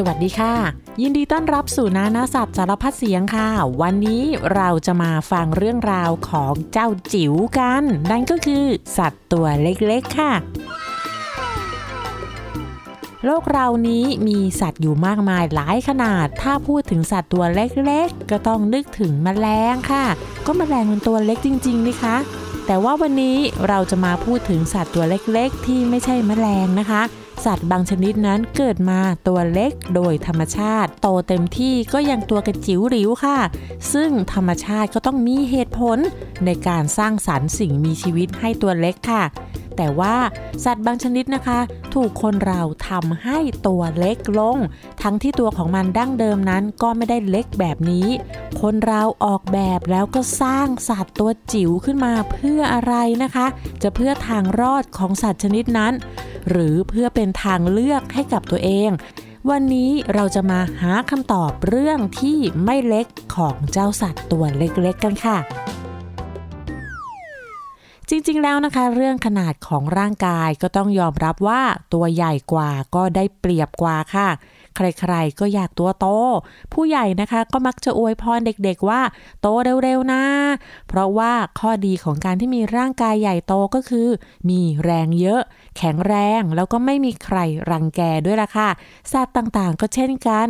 สวัสดีค่ะ ยินดีต้อนรับสู่นานาสัตว์สารพัดเสียงค่ะ วันนี้เราจะมาฟังเรื่องราวของเจ้าจิ๋วกัน นั่นก็คือสัตว์ตัวเล็กๆค่ะ โลกเรานี้มีสัตว์อยู่มากมายหลายขนาด ถ้าพูดถึงสัตว์ตัวเล็กๆ ก็ต้องนึกถึงแมลงค่ะ ก็แมลงมันตัวเล็กจริงๆนะคะแต่ว่าวันนี้เราจะมาพูดถึงสัตว์ตัวเล็กๆ ที่ไม่ใช่แมลงนะคะ สัตว์บางชนิดนั้นเกิดมาตัวเล็กโดยธรรมชาติ โตเต็มที่ก็ยังตัวกระจิ๋วหริวค่ะ ซึ่งธรรมชาติก็ต้องมีเหตุผล ในการสร้างสรรค์สิ่งมีชีวิตให้ตัวเล็กค่ะ แต่ว่าสัตว์บางชนิดนะคะ ถูกคนเราทำให้ตัวเล็กลง ทั้งที่ตัวของมันดั้งเดิมนั้นก็ไม่ได้เล็กแบบนี้ คนเราออกแบบแล้วก็สร้างสัตว์ตัวจิ๋วขึ้นมาเพื่ออะไรนะคะ จะเพื่อทางรอดของสัตว์ชนิดนั้น หรือเพื่อเป็นทางเลือกให้กับตัวเอง วันนี้เราจะมาหาคำตอบเรื่องที่ไม่เล็กของเจ้าสัตว์ตัวเล็กๆกันค่ะ จริงๆแล้วนะคะ เรื่องขนาดของร่างกายก็ต้องยอมรับว่าตัวใหญ่กว่าก็ได้เปรียบกว่าค่ะใครๆ ก็อยากตัวโต ผู้ใหญ่นะคะก็มักจะอวยพรเด็กๆว่า โตเร็วๆนะ เพราะว่าข้อดีของการที่มีร่างกายใหญ่โตก็คือ มีแรงเยอะ แข็งแรงแล้วก็ไม่มีใครรังแกด้วยล่ะค่ะ สัตว์ต่างๆ ก็เช่นกัน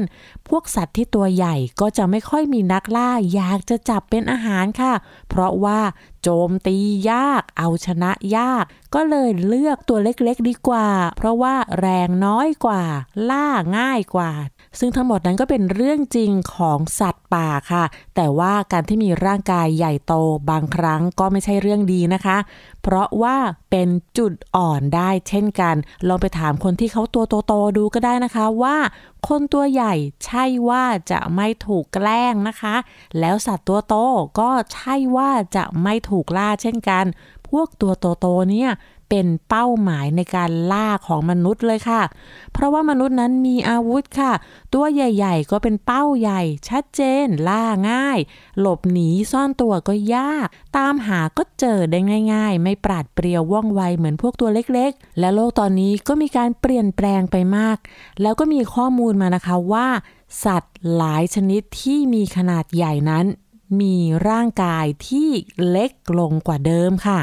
พวกสัตว์ที่ตัวใหญ่ก็จะไม่ค่อยมีนักล่าอยากจะจับเป็นอาหารค่ะ เพราะว่าโจมตียาก เอาชนะยาก ก็เลยเลือกตัวเล็กๆดีกว่า เพราะว่าแรงน้อยกว่า ล่าง่ายกว่า ซึ่งทั้งหมดนั้นก็เป็นเรื่องจริงของสัตว์ป่าค่ะ แต่ว่าการที่มีร่างกายใหญ่โตบางครั้งก็ไม่ใช่เรื่องดีนะคะเพราะว่าเป็นจุดอ่อนได้เช่นกัน ลองไปถามคนที่เขาตัวโตๆดูก็ได้นะคะว่า คนตัวใหญ่ใช่ว่าจะไม่ถูกแกล้งนะคะ แล้วสัตว์ตัวโตก็ใช่ว่าจะไม่ถูกล่าเช่นกัน พวกตัวโตๆเนี่ย เป็นเป้าหมายในการล่าของมนุษย์เลยค่ะ เพราะว่ามนุษย์นั้นมีอาวุธค่ะ ตัวใหญ่ๆ ก็เป็นเป้าใหญ่ ชัดเจน ล่าง่าย หลบหนีซ่อนตัวก็ยาก ตามหาก็เจอได้ง่าย ๆ ไม่ปราดเปรียวว่องไวเหมือนพวกตัวเล็กๆ และโลกตอนนี้ก็มีการเปลี่ยนแปลงไปมาก แล้วก็มีข้อมูลมานะคะว่า สัตว์หลายชนิดที่มีขนาดใหญ่นั้น มีร่างกายที่เล็กลงกว่าเดิมค่ะ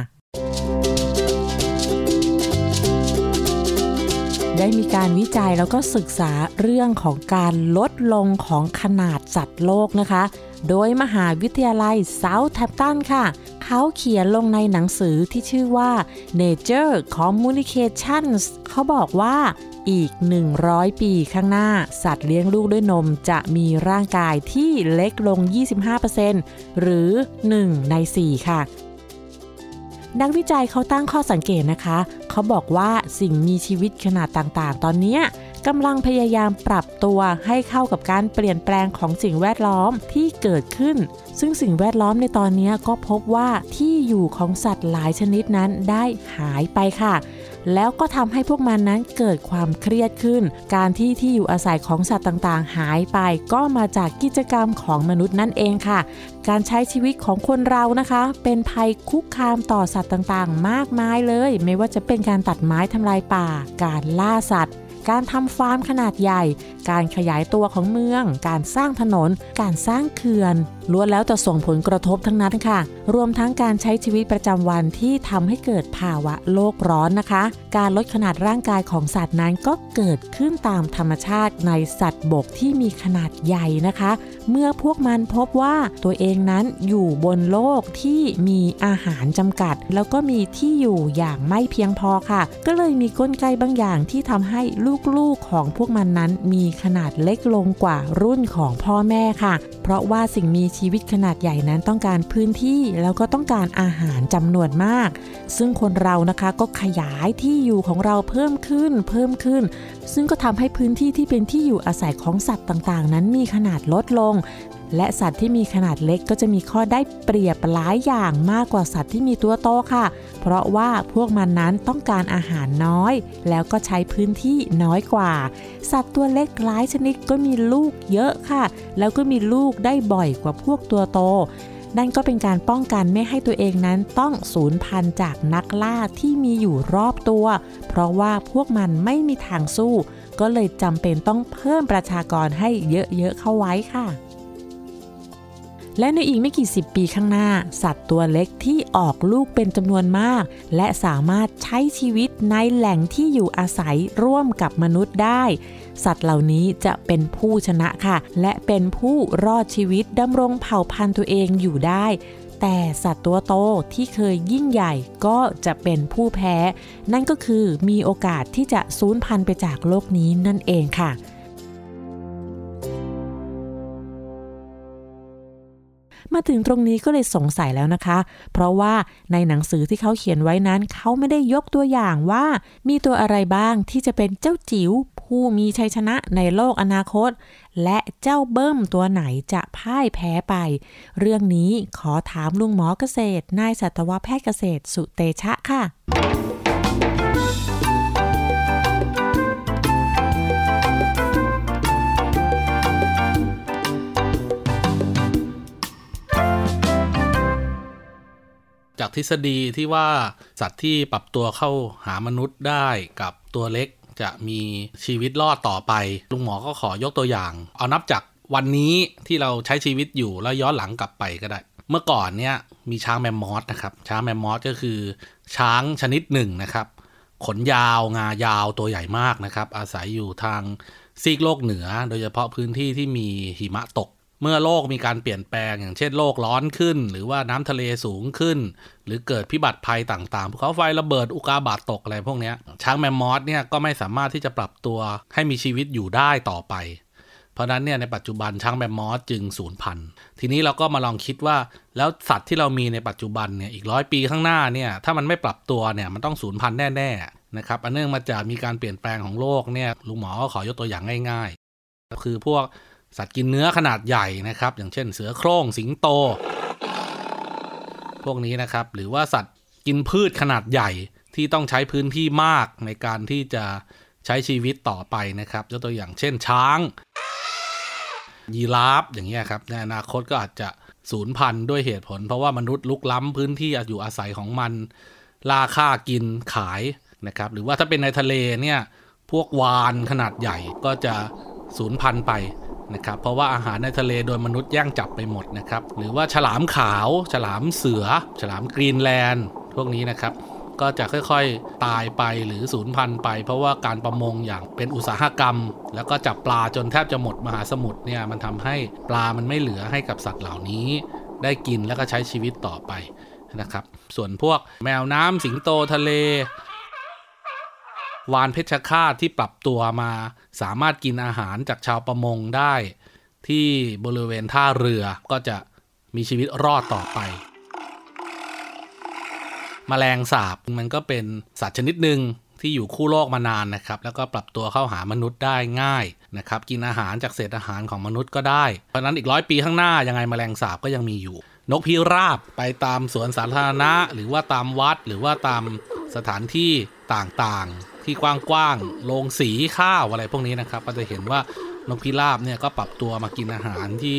ได้มีการวิจัยแล้วก็ศึกษาเรื่องของการลดลงของขนาดสัตว์โลกนะคะ โดยมหาวิทยาลัยเซาท์แทปตันค่ะ เขาเขียนลงในหนังสือที่ชื่อว่า Nature Communications เขาบอกว่าอีก 100 ปีข้างหน้า สัตว์เลี้ยงลูกด้วยนมจะมีร่างกายที่เล็กลง 25%หรือ 1 ใน 4 ค่ะ นักวิจัยเขาตั้งข้อสังเกตนะคะ เขาบอกว่าสิ่งมีชีวิตขนาดต่างๆ ตอนนี้กำลังพยายามปรับตัวให้เข้ากับการเปลี่ยนแปลงของสิ่งแวดล้อมที่เกิดขึ้น ซึ่งสิ่งแวดล้อมในตอนนี้ก็พบว่าที่อยู่ของสัตว์หลายชนิดนั้นได้หายไปค่ะ แล้วก็ทำให้พวกมันนั้นเกิดความเครียดขึ้น การที่ที่อยู่อาศัยของสัตว์ต่างๆ หายไป ก็มาจากกิจกรรมของมนุษย์นั่นเองค่ะ การใช้ชีวิตของคนเรานะคะ เป็นภัยคุกคามต่อสัตว์ต่างๆ มากมายเลย ไม่ว่าจะเป็นการตัดไม้ทำลายป่า การล่าสัตว์การทำฟาร์มขนาดใหญ่ การขยายตัวของเมือง การสร้างถนน การสร้างเขื่อน ล้วนแล้วจะส่งผลกระทบทั้งนั้นค่ะ รวมทั้งการใช้ชีวิตประจำวันที่ทำให้เกิดภาวะโลกร้อนนะคะ การลดขนาดร่างกายของสัตว์นั้นก็เกิดขึ้นตามธรรมชาติในสัตว์บกที่มีขนาดใหญ่นะคะ เมื่อพวกมันพบว่าตัวเองนั้นอยู่บนโลกที่มีอาหารจำกัด แล้วก็มีที่อยู่อย่างไม่เพียงพอค่ะ ก็เลยมีกลไกบางอย่างที่ทำให้ลูกๆของพวกมันนั้นมีขนาดเล็กลงกว่ารุ่นของพ่อแม่ค่ะ เพราะว่าสิ่งมีชีวิตขนาดใหญ่นั้นต้องการพื้นที่แล้วก็ต้องการอาหารจำนวนมาก ซึ่งคนเรานะคะก็ขยายที่อยู่ของเราเพิ่มขึ้นเพิ่มขึ้น ซึ่งก็ทำให้พื้นที่ที่เป็นที่อยู่อาศัยของสัตว์ต่างๆ นั้นมีขนาดลดลง และสัตว์ที่มีขนาดเล็กก็จะมีข้อได้เปรียบหลายอย่างมากกว่าสัตว์ที่มีตัวโตค่ะ เพราะว่าพวกมันนั้นต้องการอาหารน้อย แล้วก็ใช้พื้นที่น้อยกว่า สัตว์ตัวเล็กหลายชนิดก็มีลูกเยอะค่ะ แล้วก็มีลูกได้บ่อยกว่าพวกตัวโต นั่นก็เป็นการป้องกันไม่ให้ตัวเองนั้นต้องสูญพันธุ์จากนักล่าที่มีอยู่รอบตัว เพราะว่าพวกมันไม่มีทางสู้ ก็เลยจำเป็นต้องเพิ่มประชากรให้เยอะๆเข้าไว้ค่ะและในอีกไม่กี่สิบปีข้างหน้า สัตว์ตัวเล็กที่ออกลูกเป็นจำนวนมาก และสามารถใช้ชีวิตในแหล่งที่อยู่อาศัยร่วมกับมนุษย์ได้ สัตว์เหล่านี้จะเป็นผู้ชนะค่ะ และเป็นผู้รอดชีวิตดำรงเผ่าพันธุ์ตัวเองอยู่ได้ แต่สัตว์ตัวโตที่เคยยิ่งใหญ่ก็จะเป็นผู้แพ้ นั่นก็คือมีโอกาสที่จะสูญพันธุ์ไปจากโลกนี้นั่นเองค่ะมาถึงตรงนี้ก็เลยสงสัยแล้วนะคะ เพราะว่าในหนังสือที่เขาเขียนไว้นั้น เขาไม่ได้ยกตัวอย่างว่า มีตัวอะไรบ้างที่จะเป็นเจ้าจิ๋ว ผู้มีชัยชนะในโลกอนาคต และเจ้าเบิ้มตัวไหนจะพ่ายแพ้ไป เรื่องนี้ขอถามลุงหมอเกษตรนายสัตวแพทย์เกษตรสุเตชะค่ะจากทฤษฎีที่ว่าสัตว์ที่ปรับตัวเข้าหามนุษย์ได้กับตัวเล็ก จะมีชีวิตรอดต่อไป ลุงหมอก็ขอยกตัวอย่าง เอานับจากวันนี้ที่เราใช้ชีวิตอยู่แล้วย้อนหลังกลับไปก็ได้ เมื่อก่อนเนี่ยมีช้างแมมมอสนะครับ ช้างแมมมอสก็คือช้างชนิดหนึ่งนะครับ ขนยาวงายาวตัวใหญ่มากนะครับ อาศัยอยู่ทางซีกโลกเหนือ โดยเฉพาะพื้นที่ที่มีหิมะตก เมื่อโลกมีการเปลี่ยนแปลงอย่างเช่นโลกร้อนขึ้น หรือว่าน้ำทะเลสูงขึ้น หรือเกิดพิบัติภัยต่างๆภูเขาไฟระเบิดอุกาบาตตกอะไรพวกนี้ช้างแมมมอสเนี่ยก็ไม่สามารถที่จะปรับตัวให้มีชีวิตอยู่ได้ต่อไป เพราะนั้นเนี่ยในปัจจุบันช้างแมมมอสจึงสูญพันธุ์ทีนี้เราก็มาลองคิดว่าแล้วสัตว์ที่เรามีในปัจจุบันเนี่ยอีกร้อยปีข้างหน้าเนี่ยถ้ามันไม่ปรับตัวเนี่ยมันต้องสูญพันธุ์แน่ๆนะครับอันเนื่องมาจากมีการเปลี่ยนแปลงของโลกเนี่ยลุงหมอขอยกตัวอย่างง่าย ๆ คือพวก สัตว์กินเนื้อขนาดใหญ่นะครับ อย่างเช่นเสือโคร่งสิงโต พวกนี้นะครับ หรือว่าสัตว์กินพืชขนาดใหญ่ที่ต้องใช้พื้นที่มากในการที่จะใช้ชีวิตต่อไปนะครับยกตัวอย่างเช่นช้าง ยีราฟอย่างเงี้ยครับในอนาคตก็อาจจะสูญพันธุ์ด้วยเหตุผล เพราะว่ามนุษย์ลุกล้ำพื้นที่อยู่อาศัยของมัน ล่าค่ากินขายนะครับ หรือว่าถ้าเป็นในทะเลเนี่ยพวกวานขนาดใหญ่ก็จะสูญพันธุ์ไป นะครับเพราะว่าอาหารในทะเลโดยมนุษย์ย่งจับไปหมดนะครับหรือว่าฉลามขาว ฉลามเสือ ฉลามกรีนแลนด์พวกนี้นะครับก็จะค่อยๆ ตายไปหรือสูญพันธุ์ไป เพราะว่าการประมงอย่างเป็นอุตสาหกรรม แล้วก็จับปลาจนแทบจะหมดมหาสมุทรเนี่ยมันทำให้ปลามันไม่เหลือให้กับสัตว์เหล่านี้ ได้กินแล้วก็ใช้ชีวิตต่อไปนะครับ ส่วนพวกแมวน้ำสิงโตทะเล วานเพชรฆาตที่ปรับตัวมา สามารถกินอาหารจากชาวประมงได้ที่บริเวณท่าเรือก็จะมีชีวิตรอดต่อไปมแมลงสาบมันก็เป็นสัตว์ชนิดหนึ่งที่อยู่คู่โลกมานานนะครับ แล้วก็ปรับตัวเข้าหามนุษย์ได้ง่ายนะครับ กินอาหารจากเศษอาหารของมนุษย์ก็ได้ เพราะนั้นอีกร้อยปีข้างหน้ายังไงมแมลงสาบก็ยังมีอยู่ นกพิราบไปตามสวนสาธารณะ หรือว่าตามวัดหรือว่าตามสถานที่ต่างๆ ที่กว้างๆ โรงสีข้าวอะไรพวกนี้นะครับ ก็จะเห็นว่านกพิราบเนี่ยก็ปรับตัวมากินอาหารที่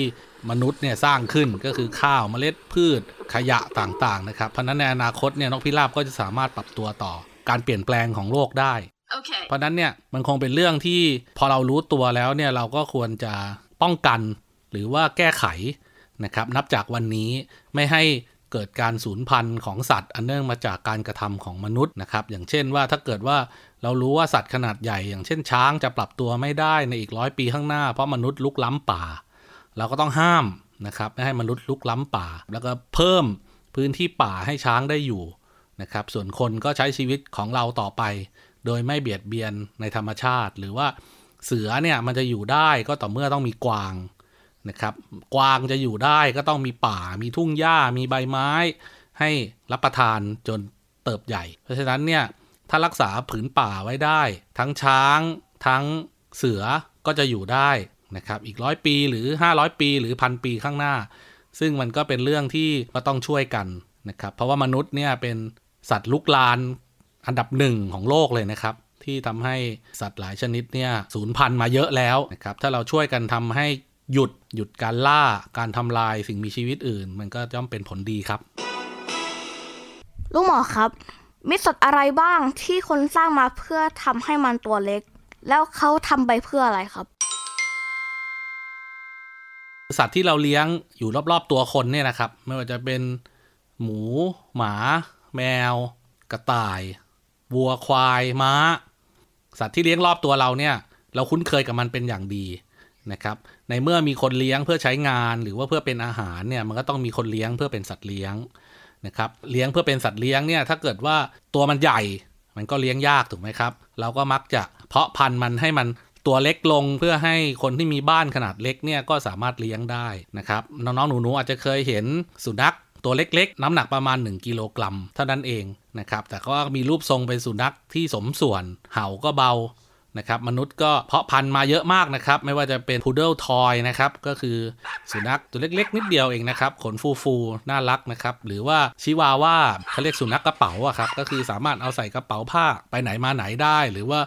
มนุษย์เนี่ยสร้างขึ้นก็คือข้าวเมล็ดพืชขยะต่างๆนะครับ เพราะนั้นในอนาคตเนี่ยนกพิราบก็จะสามารถปรับตัวต่อการเปลี่ยนแปลงของโลกได้ Okay. เพราะนั้นเนี่ยมันคงเป็นเรื่องที่พอเรารู้ตัวแล้วเนี่ยเราก็ควรจะป้องกันหรือว่าแก้ไขนะครับนับจากวันนี้ไม่ให้เกิดการสูญพันธุ์ของสัตว์ อันเนื่องมาจากการกระทำของมนุษย์นะครับ อย่างเช่นว่าถ้าเกิดว่า เรารู้ว่าสัตว์ขนาดใหญ่อย่างเช่นช้างจะปรับตัวไม่ได้ในอีกร้อยปีข้างหน้า เพราะมนุษย์ลุกล้ำป่า เราก็ต้องห้ามนะครับไม่ให้มนุษย์ลุกล้ำป่า แล้วก็เพิ่มพื้นที่ป่าให้ช้างได้อยู่นะครับ ส่วนคนก็ใช้ชีวิตของเราต่อไป โดยไม่เบียดเบียนในธรรมชาติ หรือว่าเสือเนี่ยมันจะอยู่ได้ก็ต่อเมื่อต้องมีกวางนะครับ กวางจะอยู่ได้ก็ต้องมีป่า มีทุ่งหญ้า มีใบไม้ ให้รับประทานจนเติบใหญ่ เพราะฉะนั้นเนี่ย ถ้ารักษาผืนป่าไว้ได้ ทั้งช้าง ทั้งเสือก็จะอยู่ได้นะครับ อีกร้อยปีหรือ 500 ปีหรือพันปีข้างหน้า ซึ่งมันก็เป็นเรื่องที่ก็ต้องช่วยกันนะครับ เพราะว่ามนุษย์เนี่ยเป็นสัตว์ลุกลานอันดับหนึ่งของโลกเลยนะครับ ที่ทำให้สัตว์หลายชนิดเนี่ยสูญพันธุ์มาเยอะแล้วนะครับ ถ้าเราช่วยกันทำให้หยุดหยุดการล่าการทำลายสิ่งมีชีวิตอื่น มันก็ย่อมเป็นผลดีครับลุงหมอครับ มีสัตว์อะไรบ้างที่คนสร้างมาเพื่อทำให้มันตัวเล็ก แล้วเขาทำไปเพื่ออะไรครับ สัตว์ที่เราเลี้ยงอยู่รอบๆตัวคนเนี่ยนะครับ ไม่ว่าจะเป็นหมู หมา แมว กระต่ายวัวควายม้า สัตว์ที่เลี้ยงรอบตัวเราเนี่ย เราคุ้นเคยกับมันเป็นอย่างดีนะครับ ในเมื่อมีคนเลี้ยงเพื่อใช้งานหรือว่าเพื่อเป็นอาหารเนี่ยมันก็ต้องมีคนเลี้ยงเพื่อเป็นสัตว์เลี้ยง นะครับเลี้ยงเพื่อเป็นสัตว์เลี้ยงเนี่ยถ้าเกิดว่าตัวมันใหญ่ มันก็เลี้ยงยากถูกไหมครับ เราก็มักจะเพาะพันธุ์มันให้มันตัวเล็กลงเพื่อให้คนที่มีบ้านขนาดเล็กเนี่ยก็สามารถเลี้ยงได้นะครับน้องๆหนูๆอาจจะเคยเห็นสุนัขตัวเล็กๆ น้ำหนักประมาณ 1 กิโลกรัมเท่านั้นเองนะครับแต่ก็มีรูปทรงเป็นสุนัขที่สมส่วนเห่าก็เบา นะครับมนุษย์ก็เพาะพันธุ์มาเยอะมากนะครับ ไม่ว่าจะเป็นพุดเดิล Toy นะครับ ก็คือสุนัขตัวเล็ก ๆ นิดเดียวเองนะครับ ขนฟูๆน่ารักนะครับ หรือว่าชิวาว่าเขาเรียกสุนัขกระเป๋าอะครับ ก็คือสามารถเอาใส่กระเป๋าผ้าไปไหนมาไหนได้ หรือว่า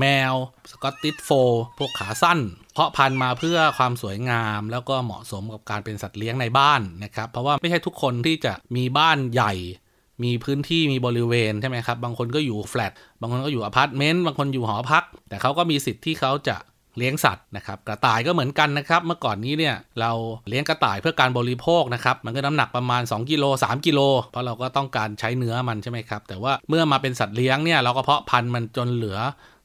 แมว Scottish Fold พวกขาสั้น เพาะพันธุ์มาเพื่อความสวยงามแล้วก็เหมาะสมกับการเป็นสัตว์เลี้ยงในบ้านนะครับ เพราะว่าไม่ใช่ทุกคนที่จะมีบ้านใหญ่ มีพื้นที่มีบริเวณใช่ไหมครับ บางคนก็อยู่แฟลต บางคนก็อยู่อพาร์ตเมนต์ บางคนอยู่หอพัก แต่เขาก็มีสิทธิ์ที่เขาจะเลี้ยงสัตว์นะครับ กระต่ายก็เหมือนกันนะครับ เมื่อก่อนนี้เนี่ยเราเลี้ยงกระต่ายเพื่อการบริโภคนะครับ มันก็น้ำหนักประมาณ 2กิโล3กิโล เพราะเราก็ต้องการใช้เนื้อมันใช่ไหมครับ แต่ว่าเมื่อมาเป็นสัตว์เลี้ยงเนี่ยเราก็เพาะพันธุ์มันจนเหลือ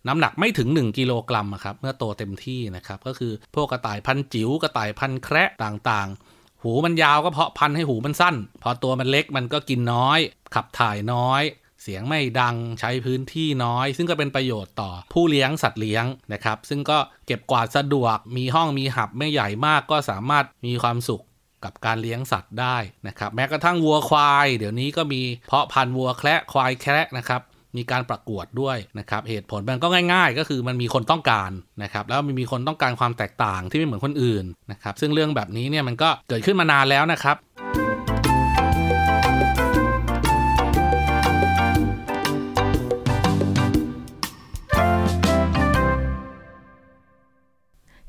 น้ำหนักไม่ถึง 1 กิโลกรัมครับ เมื่อโตเต็มที่นะครับ ก็คือพวกกระต่ายพันธุ์จิ๋ว กระต่ายพันธุ์แคระ่างๆ หูมันยาวก็เพาะพันธุ์ให้หูมันสั้น พอตัวมันเล็กมันก็กินน้อย ขับถ่ายน้อย เสียงไม่ดังใช้พื้นที่น้อย ซึ่งก็เป็นประโยชน์ต่อผู้เลี้ยงสัตว์เลี้ยงนะครับ ซึ่งก็เก็บกวาดสะดวก มีห้องมีหับไม่ใหญ่มากก็สามารถมีความสุขกับการเลี้ยงสัตว์ได้นะครับ แม้กระทั่งวัวควาย เดี๋ยวนี้ก็มีเพาะพันธุ์วัวแคระควายแคระนะครับ มีการประกวดด้วยนะครับเหตุผลมันก็ง่าย ๆ ก็คือมันมีคนต้องการนะครับแล้วมันมีคนต้องการความแตกต่างที่ไม่เหมือนคนอื่นนะครับซึ่งเรื่องแบบนี้เนี่ยมันก็เกิดขึ้นมานานแล้วนะครับ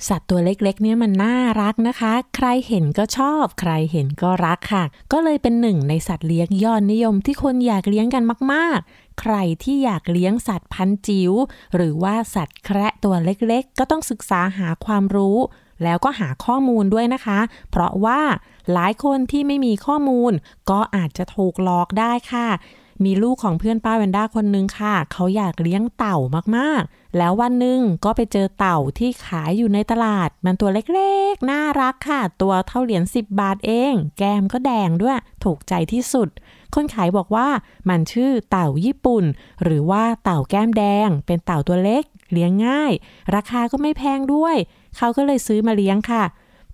สัตว์ตัวเล็กๆ เนี่ยมันน่ารักนะคะ ใครเห็นก็ชอบ ใครเห็นก็รักค่ะ ก็เลยเป็นหนึ่งในสัตว์เลี้ยงยอดนิยมที่คนอยากเลี้ยงกันมาก ๆ ใครที่อยากเลี้ยงสัตว์พันจิ๋วหรือว่าสัตว์แคระตัวเล็กๆ ก็ต้องศึกษาหาความรู้ แล้วก็หาข้อมูลด้วยนะคะ เพราะว่าหลายคนที่ไม่มีข้อมูล ก็อาจจะถูกหลอกได้ค่ะ มีลูกของเพื่อนป้าแวนด้าคนนึงค่ะ เขาอยากเลี้ยงเต่ามากๆ แล้ววันหนึ่งก็ไปเจอเต่าที่ขายอยู่ในตลาด มันตัวเล็กๆ น่ารักค่ะ ตัวเท่าเหรียญ10 บาทเอง แก้มก็แดงด้วย ถูกใจที่สุด คนขายบอกว่ามันชื่อเต่าญี่ปุ่น หรือว่าเต่าแก้มแดง เป็นเต่าตัวเล็ก เลี้ยงง่าย ราคาก็ไม่แพงด้วย เขาก็เลยซื้อมาเลี้ยงค่ะ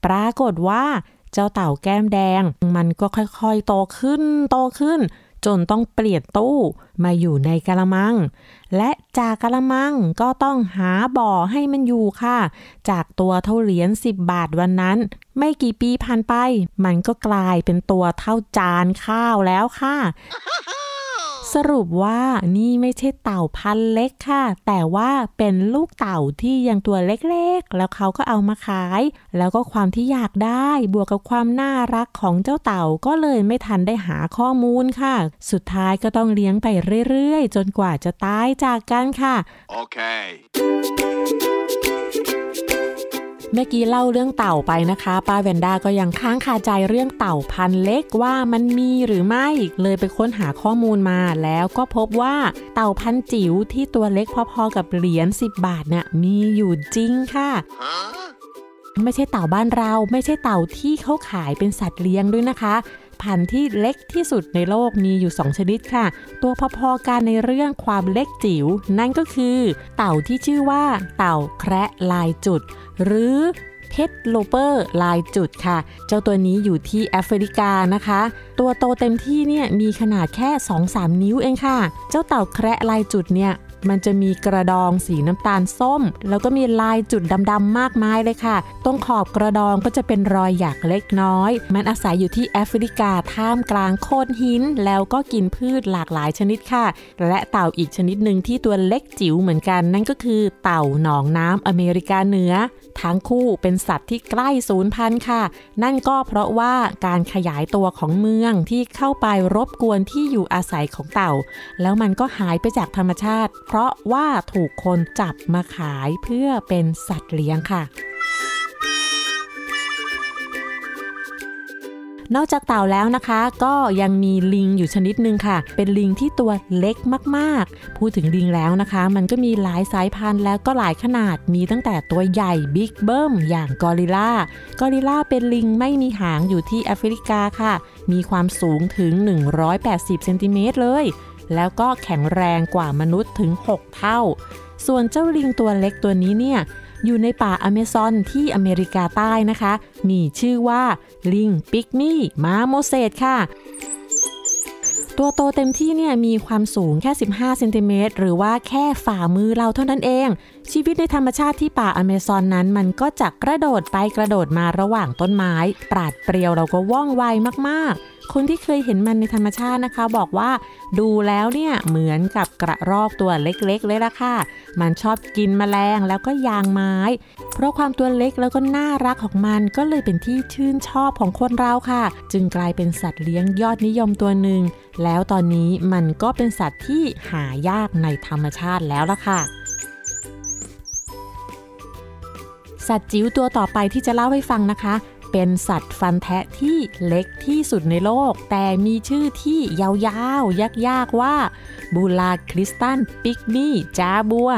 ปรากฏว่าเจ้าเต่าแก้มแดง มันก็ค่อยๆ โตขึ้น โตขึ้น จนต้องเปลี่ยนตู้มาอยู่ในกะละมัง และจากกะละมังก็ต้องหาบ่อให้มันอยู่ค่ะ จากตัวเท่าเหรียญ10 บาทวันนั้น ไม่กี่ปีผ่านไป มันก็กลายเป็นตัวเท่าจานข้าวแล้วค่ะ สรุปว่านี่ไม่ใช่เต่าพันเล็กค่ะ แต่ว่าเป็นลูกเต่าที่ยังตัวเล็กๆ แล้วเขาก็เอามาขาย แล้วก็ความที่อยากได้บวกกับความน่ารักของเจ้าเต่าก็เลยไม่ทันได้หาข้อมูลค่ะ สุดท้ายก็ต้องเลี้ยงไปเรื่อยๆ จนกว่าจะตายจากกันค่ะ Okay. เเมื่อกี้เล่าเรื่องเต่าไปนะคะ ป้าแวนด้าก็ยังค้างคาใจเรื่องเต่าพันเล็กว่ามันมีหรือไม่เลยไปค้นหาข้อมูลมาแล้วก็พบว่าเต่าพันจิ๋วที่ตัวเล็กพอๆกับเหรียญ10 บาทเนี่ยมีอยู่จริงค่ะ Huh? ไม่ใช่เต่าบ้านเรา ไม่ใช่เต่าที่เขาขายเป็นสัตว์เลี้ยงด้วยนะคะพันธุ์ที่เล็กที่สุดในโลกมีอยู่ 2 ชนิดค่ะ ตัวพอๆกันในเรื่องความเล็กจิ๋วนั่นก็คือ เต่าที่ชื่อว่า เต่าแคระลายจุด หรือเพชรโลเปอร์ลายจุดค่ะ เจ้าตัวนี้อยู่ที่แอฟริกานะคะ ตัวโตเต็มที่เนี่ยมีขนาดแค่ 2-3 นิ้วเองค่ะ เจ้าเต่าแคระลายจุดเนี่ย มันจะมีกระดองสีน้ำตาลส้ม แล้วก็มีลายจุดดำๆมากมายเลยค่ะ ตรงขอบกระดองก็จะเป็นรอยหยักเล็กน้อย มันอาศัยอยู่ที่แอฟริกาท่ามกลางโขดหิน แล้วก็กินพืชหลากหลายชนิดค่ะ และเต่าอีกชนิดหนึ่งที่ตัวเล็กจิ๋วเหมือนกัน นั่นก็คือเต่าหนองน้ำอเมริกาเหนือ ทั้งคู่เป็นสัตว์ที่ใกล้สูญพันธุ์ค่ะ นั่นก็เพราะว่าการขยายตัวของเมืองที่เข้าไปรบกวนที่อยู่อาศัยของเต่า แล้วมันก็หายไปจากธรรมชาติเพราะว่าถูกคนจับมาขายเพื่อเป็นสัตว์เลี้ยงค่ะ นอกจากเต่าแล้วนะคะ ก็ยังมีลิงอยู่ชนิดหนึ่งค่ะ เป็นลิงที่ตัวเล็กมากๆ พูดถึงลิงแล้วนะคะ มันก็มีหลายสายพันธุ์แล้วก็หลายขนาดมีตั้งแต่ตัวใหญ่บิ๊กเบิ้มอย่างกอริลลากอริลลาเป็นลิงไม่มีหางอยู่ที่แอฟริกาค่ะ มีความสูงถึง 180เซนติเมตรเลย แล้วก็แข็งแรงกว่ามนุษย์ถึง 6 เท่า ส่วนเจ้าลิงตัวเล็กตัวนี้เนี่ยอยู่ในป่าอเมซอนที่อเมริกาใต้นะคะ มีชื่อว่าลิงปิกมี่มาโมเสสค่ะ ตัวโตเต็มที่เนี่ยมีความสูงแค่ 15 เซนติเมตรหรือว่าแค่ฝ่ามือเราเท่านั้นเอง ชีวิตในธรรมชาติที่ป่าอเมซอนนั้น มันก็จะกระโดดไปกระโดดมาระหว่างต้นไม้ ปราดเปรียวเราก็ว่องไวมากๆ คนที่เคยเห็นมันในธรรมชาตินะคะ บอกว่าดูแล้วเนี่ยเหมือนกับกระรอกตัวเล็กๆเลยล่ะค่ะ มันชอบกินแมลงแล้วก็ยางไม้ เพราะความตัวเล็กแล้วก็น่ารักของมันก็เลยเป็นที่ชื่นชอบของคนเราค่ะ จึงกลายเป็นสัตว์เลี้ยงยอดนิยมตัวหนึ่ง แล้วตอนนี้มันก็เป็นสัตว์ที่หายากในธรรมชาติแล้วล่ะค่ะสัตว์จิ๋วตัวต่อไปที่จะเล่าให้ฟังนะคะ เป็นสัตว์ฟันแทะที่เล็กที่สุดในโลก แต่มีชื่อที่ยาวๆ ยากๆ ว่า บูลาคริสตันปิกมี่จาบัว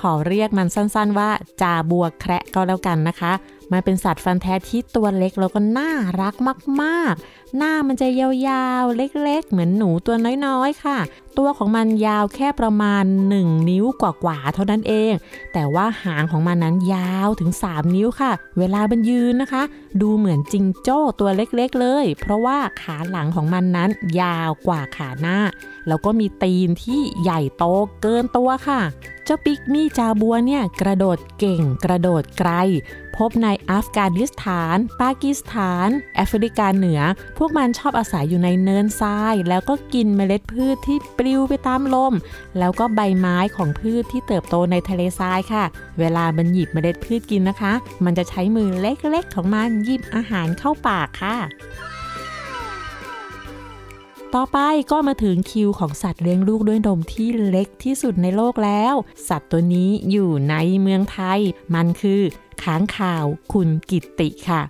ขอเรียกมันสั้นๆว่าจาบัวแคระก็แล้วกันนะคะ มันเป็นสัตว์ฟันแท้ที่ตัวเล็กแล้วก็น่ารักมากๆ หน้ามันจะยาวๆ เล็กๆ เหมือนหนูตัวน้อยๆ ค่ะ ตัวของมันยาวแค่ประมาณ 1 นิ้วกว่าๆ เท่านั้นเอง แต่ว่าหางของมันนั้นยาวถึง 3 นิ้วค่ะ เวลามันยืนนะคะ ดูเหมือนจิงโจ้ตัวเล็กๆ เลย เพราะว่าขาหลังของมันนั้นยาวกว่าขาหน้า แล้วก็มีตีนที่ใหญ่โตเกินตัวค่ะ เจ้าปิกมี่จาบัวเนี่ยกระโดดเก่งกระโดดไกล พบในอัฟกานิสถาน ปากีสถาน แอฟริกาเหนือ พวกมันชอบอาศัยอยู่ในเนินทราย แล้วก็กินเมล็ดพืชที่ปลิวไปตามลม แล้วก็ใบไม้ของพืชที่เติบโตในทะเลทรายค่ะ เวลามันหยิบเมล็ดพืชกินนะคะ มันจะใช้มือเล็กๆของมันหยิบอาหารเข้าปากค่ะต่อไปก็มาถึงคิวของสัตว์เลี้ยงลูกด้วยนมที่เล็กที่สุดในโลกแล้ว สัตว์ตัวนี้อยู่ในเมืองไทย มันคือ ค้างข่าว คุณกิตติค่ะ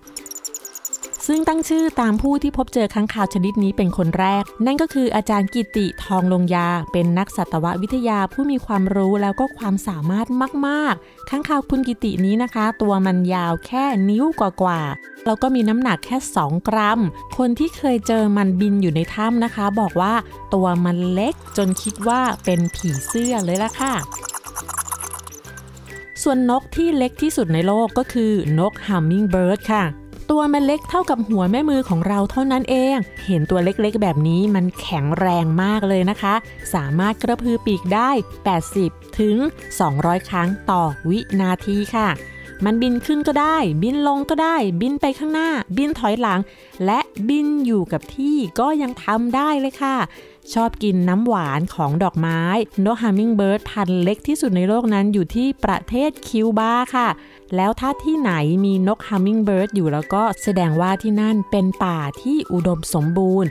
ซึ่งตั้งชื่อตามผู้ที่พบเจอค้างคาวชนิดนี้เป็นคนแรก นั่นก็คืออาจารย์กิติทองลงยา เป็นนักสัตววิทยาผู้มีความรู้แล้วก็ความสามารถมากๆค้างคาวคุณกิตินี้นะคะ ตัวมันยาวแค่นิ้วกว่าๆแล้วก็มีน้ำหนักแค่ 2 กรัม คนที่เคยเจอมันบินอยู่ในถ้ำนะคะ บอกว่าตัวมันเล็กจนคิดว่าเป็นผีเสื้อเลยล่ะค่ะ ส่วนนกที่เล็กที่สุดในโลกก็คือนกฮัมมิงเบิร์ดค่ะ ตัวมันเล็กเท่ากับหัวแม่มือของเราเท่านั้นเอง เห็นตัวเล็กๆ แบบนี้มันแข็งแรงมากเลยนะคะ สามารถกระพือปีกได้ 80 ถึง 200 ครั้งต่อวินาทีค่ะมันบินขึ้นก็ได้ บินลงก็ได้ บินไปข้างหน้า บินถอยหลัง และบินอยู่กับที่ก็ยังทำได้เลยค่ะ ชอบกินน้ำหวานของดอกไม้ นกฮัมมิงเบิร์ดพันธุ์เล็กที่สุดในโลกนั้นอยู่ที่ประเทศคิวบาค่ะ แล้วถ้าที่ไหนมีนกฮัมมิงเบิร์ดอยู่แล้วก็แสดงว่าที่นั่นเป็นป่าที่อุดมสมบูรณ์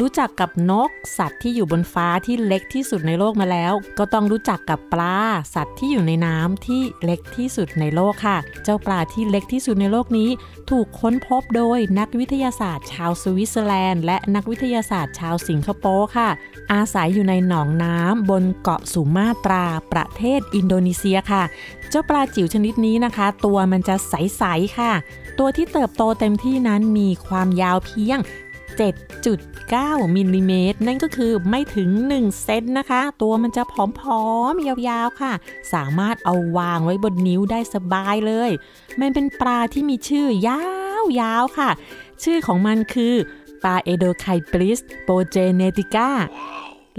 รู้จักกับนก สัตว์ที่อยู่บนฟ้าที่เล็กที่สุดในโลกมาแล้ว ก็ต้องรู้จักกับปลาสัตว์ที่อยู่ในน้ำที่เล็กที่สุดในโลกค่ะ เจ้าปลาที่เล็กที่สุดในโลกนี้ ถูกค้นพบโดยนักวิทยาศาสตร์ชาวสวิตเซอร์แลนด์ และนักวิทยาศาสตร์ชาวสิงคโปร์ค่ะ อาศัยอยู่ในหนองน้ำบนเกาะสุมาตรา ประเทศอินโดนีเซียค่ะ เจ้าปลาจิ๋วชนิดนี้นะคะ ตัวมันจะใสๆค่ะ ตัวที่เติบโตเต็มที่นั้นมีความยาวเพียง 7.9มิลลิเมตรนั่นก็คือไม่ถึง 1 เซนนะคะ ตัวมันจะผอมๆ ยาวๆ ค่ะ สามารถเอาวางไว้บนนิ้วได้สบายเลย มันเป็นปลาที่มีชื่อยาวๆ ค่ะ ชื่อของมันคือปลาเอโดไคปริสโปเจเนติก้า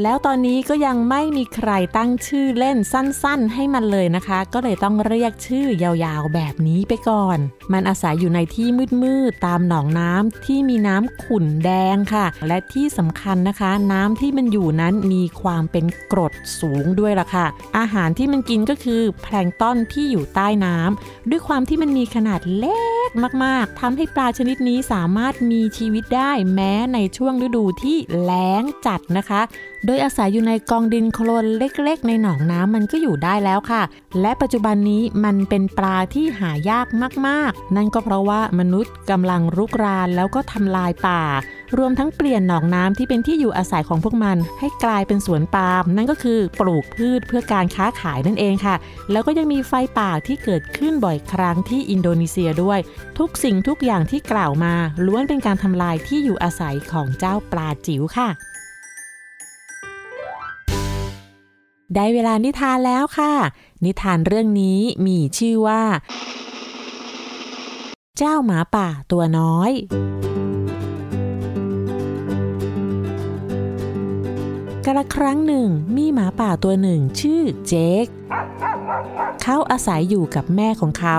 แล้วตอนนี้ก็ยังไม่มีใครตั้งชื่อเล่นสั้นๆ ให้มันเลยนะคะ ก็เลยต้องเรียกชื่อยาวๆแบบนี้ไปก่อน มันอาศัยอยู่ในที่มืดๆตามหนองน้ำที่มีน้ำขุ่นแดงค่ะ และที่สำคัญนะคะ น้ำที่มันอยู่นั้นมีความเป็นกรดสูงด้วยล่ะค่ะ อาหารที่มันกินก็คือแพลงก์ต้อนที่อยู่ใต้น้ำด้วยความที่มันมีขนาดเล็ก กมากๆทำให้ปลาชนิดนี้สามารถมีชีวิตได้แม้ในช่วงฤดูที่แล้งจัดนะคะ โดยอาศัยอยู่ในกองดินโคลนเล็กๆ ในหนองน้ำมันก็อยู่ได้แล้วค่ะ และปัจจุบันนี้มันเป็นปลาที่หายากมากๆ นั่นก็เพราะว่ามนุษย์กำลังรุกรานแล้วก็ทำลายป่า รวมทั้งเปลี่ยนหนองน้ำที่เป็นที่อยู่อาศัยของพวกมัน ให้กลายเป็นสวนปาล์มนั่นก็คือปลูกพืชเพื่อการค้าขายนั่นเองค่ะ แล้วก็ยังมีไฟป่าที่เกิดขึ้นบ่อยครั้งที่อินโดนีเซียด้วย ทุกสิ่งทุกอย่างที่กล่าวมาล้วนเป็นการทำลายที่อยู่อาศัยของเจ้าปลาจิ๋วค่ะ ได้เวลานิทานแล้วค่ะ นิทานเรื่องนี้มีชื่อว่า เจ้าหมาป่าตัวน้อย กระครั้งหนึ่งมีหมาป่าตัวหนึ่งชื่อเจคเขาอาศัยอยู่กับแม่ของเขา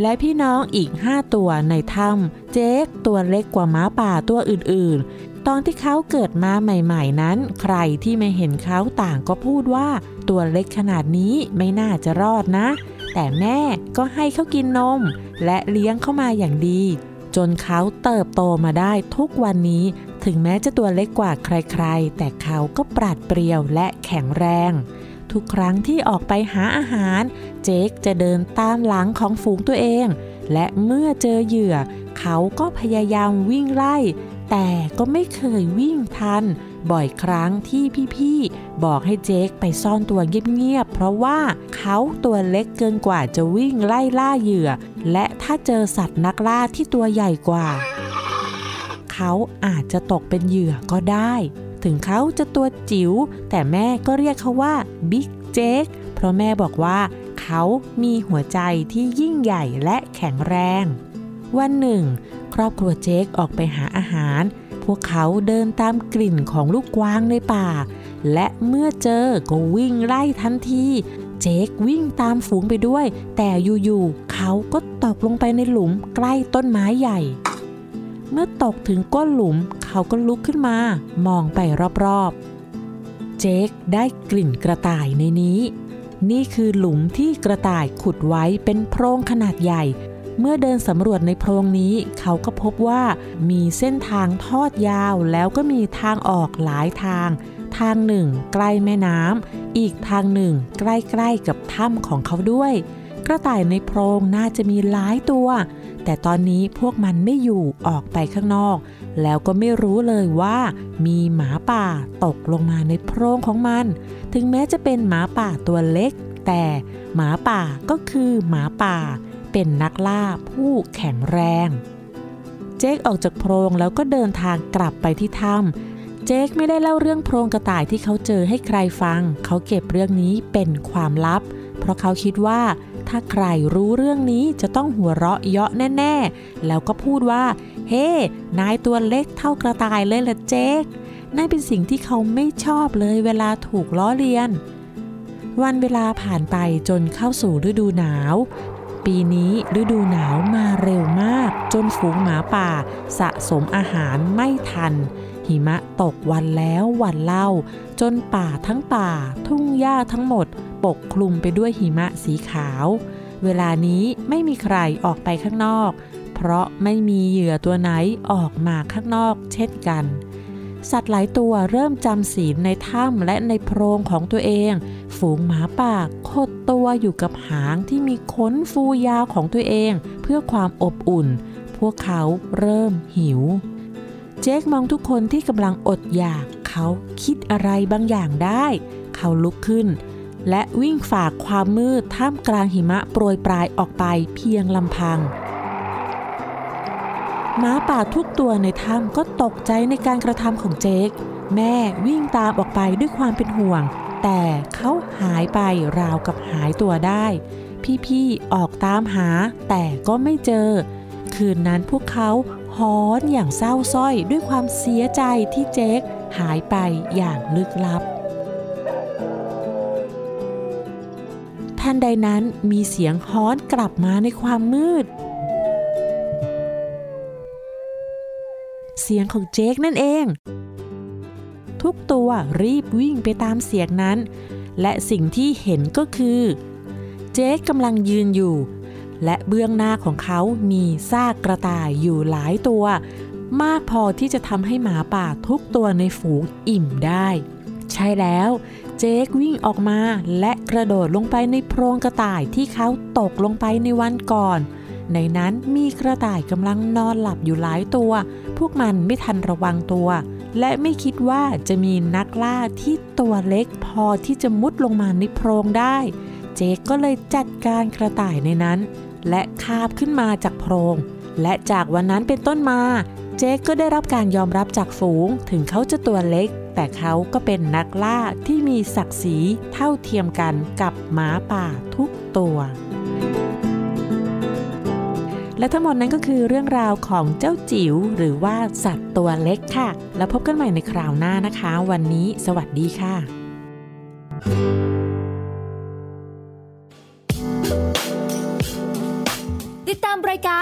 และพี่น้องอีกห้าตัวในถ้ำเจคตัวเล็กกว่าหมาป่าตัวอื่นๆ ตอนที่เขาเกิดมาใหม่ ๆ นั้น ใครที่ไม่เห็นเขาต่างก็พูดว่าตัวเล็กขนาดนี้ไม่น่าจะรอดนะ แต่แม่ก็ให้เขากินนม และเลี้ยงเข้ามาอย่างดีจนเขาเติบโตมาได้ทุกวันนี้ ถึงแม้จะตัวเล็กกว่าใครๆ แต่เขาก็ปราดเปรียวและแข็งแรง ทุกครั้งที่ออกไปหาอาหาร เจคจะเดินตามหลังของฝูงตัวเอง และเมื่อเจอเหยื่อ เขาก็พยายามวิ่งไล่ แต่ก็ไม่เคยวิ่งทัน บ่อยครั้งที่พี่ๆ บอกให้เจคไปซ่อนตัวเงียบๆ เพราะว่าเขาตัวเล็กเกินกว่าจะวิ่งไล่ล่าเหยื่อ และถ้าเจอสัตว์นักล่าที่ตัวใหญ่กว่า เขาอาจจะตกเป็นเหยื่อก็ได้ ถึงเขาจะตัวจิ๋วแต่แม่ก็เรียกเขาว่าบิ๊กเจคเพราะแม่บอกว่า เขามีหัวใจที่ยิ่งใหญ่และแข็งแรง วันหนึ่ง ครอบครัวเจคออกไปหาอาหาร พวกเขาเดินตามกลิ่นของลูกกวางในป่า และเมื่อเจอก็วิ่งไล่ทันทีเจควิ่งตามฝูงไปด้วย แต่อยู่ๆเขาก็ตกลงไปในหลุมใกล้ต้นไม้ใหญ่ เมื่อตกถึงก้นหลุมเขาก็ลุกขึ้นมา มองไปรอบๆ เจคได้กลิ่นกระต่ายในนี้ นี่คือหลุมที่กระต่ายขุดไว้เป็นโพรงขนาดใหญ่ เมื่อเดินสำรวจในโพรงนี้ เขาก็พบว่ามีเส้นทางทอดยาวแล้วก็มีทางออกหลายทาง ทางหนึ่ง ใกล้แม่น้ำอีกทางหนึ่ง ใกล้ๆกับถ้ำของเขาด้วย กระต่ายในโพรงน่าจะมีหลายตัว แต่ตอนนี้พวกมันไม่อยู่ออกไปข้างนอก แล้วก็ไม่รู้เลยว่า มีหมาป่าตกลงมาในโพรงของมัน ถึงแม้จะเป็นหมาป่าตัวเล็ก แต่หมาป่าก็คือหมาป่า เป็นนักล่าผู้แข็งแรง เจคออกจากโพรงแล้วก็เดินทางกลับไปที่ถ้ำเจคไม่ได้เล่าเรื่องโพรงกระต่ายที่เขาเจอให้ใครฟัง เขาเก็บเรื่องนี้เป็นความลับ เพราะเขาคิดว่า ถ้าใครรู้เรื่องนี้จะต้องหัวเราะเยาะแน่ ๆ แล้วก็พูดว่า เฮ้นายตัวเล็กเท่ากระต่ายเลยล่ะเจคนั่นเป็นสิ่งที่เขาไม่ชอบเลยเวลาถูกล้อเลียน วันเวลาผ่านไปจนเข้าสู่ฤดูหนาว ปีนี้ฤดูหนาวมาเร็วมาก จนฝูงหมาป่า สะสมอาหารไม่ทัน หิมะตกวันแล้ววันเล่า จนป่าทั้งป่า ทุ่งหญ้าทั้งหมด ปกคลุมไปด้วยหิมะสีขาว เวลานี้ไม่มีใครออกไปข้างนอก เพราะไม่มีเหยื่อตัวไหนออกมาข้างนอกเช่นกัน สัตว์หลายตัวเริ่มจำศีลในถ้ำและในโพรงของตัวเอง ฝูงหมาป่าขดตัวอยู่กับหางที่มีขนฟูยาวของตัวเอง เพื่อความอบอุ่น พวกเขาเริ่มหิว เจคมองทุกคนที่กำลังอดอยากเขาคิดอะไรบางอย่างได้ เขาลุกขึ้น และวิ่งฝ่าความมืดท่ามกลางหิมะโปรยปลายออกไปเพียงลำพังหมาป่าทุกตัวในถ้ำก็ตกใจในการกระทำของเจค แม่วิ่งตามออกไปด้วยความเป็นห่วง แต่เขาหายไปราวกับหายตัวได้ พี่ๆออกตามหาแต่ก็ไม่เจอ คืนนั้นพวกเขาหอนอย่างเศร้าสร้อยด้วยความเสียใจที่เจคหายไปอย่างลึกลับ นใดนั้นมีเสียงฮ้อนกลับมาในความมืด เสียงของเจคนั่นเอง ทุกตัวรีบวิ่งไปตามเสียงนั้น และสิ่งที่เห็นก็คือ เจคกำลังยืนอยู่ และเบื้องหน้าของเขามีซากกระต่ายอยู่หลายตัว มากพอที่จะทำให้หมาป่าทุกตัวในฝูงอิ่มได้ ใช่แล้ว เจควิ่งออกมาและกระโดดลงไปในโพรงกระต่ายที่เขาตกลงไปในวันก่อน ในนั้นมีกระต่ายกำลังนอนหลับอยู่หลายตัว พวกมันไม่ทันระวังตัว และไม่คิดว่าจะมีนักล่าที่ตัวเล็กพอที่จะมุดลงมาในโพรงได้ เจคก็เลยจัดการกระต่ายในนั้น และคาบขึ้นมาจากโพรง และจากวันนั้นเป็นต้นมา เจคก็ได้รับการยอมรับจากฝูง ถึงเขาจะตัวเล็ก แต่เขาก็เป็นนักล่าที่มีศักดิ์ศรีเท่าเทียมกันกับหมาป่าทุกตัว และทั้งหมดนั้นก็คือเรื่องราวของเจ้าจิ๋วหรือว่าสัตว์ตัวเล็กค่ะ แล้วพบกันใหม่ในคราวหน้านะคะ วันนี้ สวัสดีค่ะติด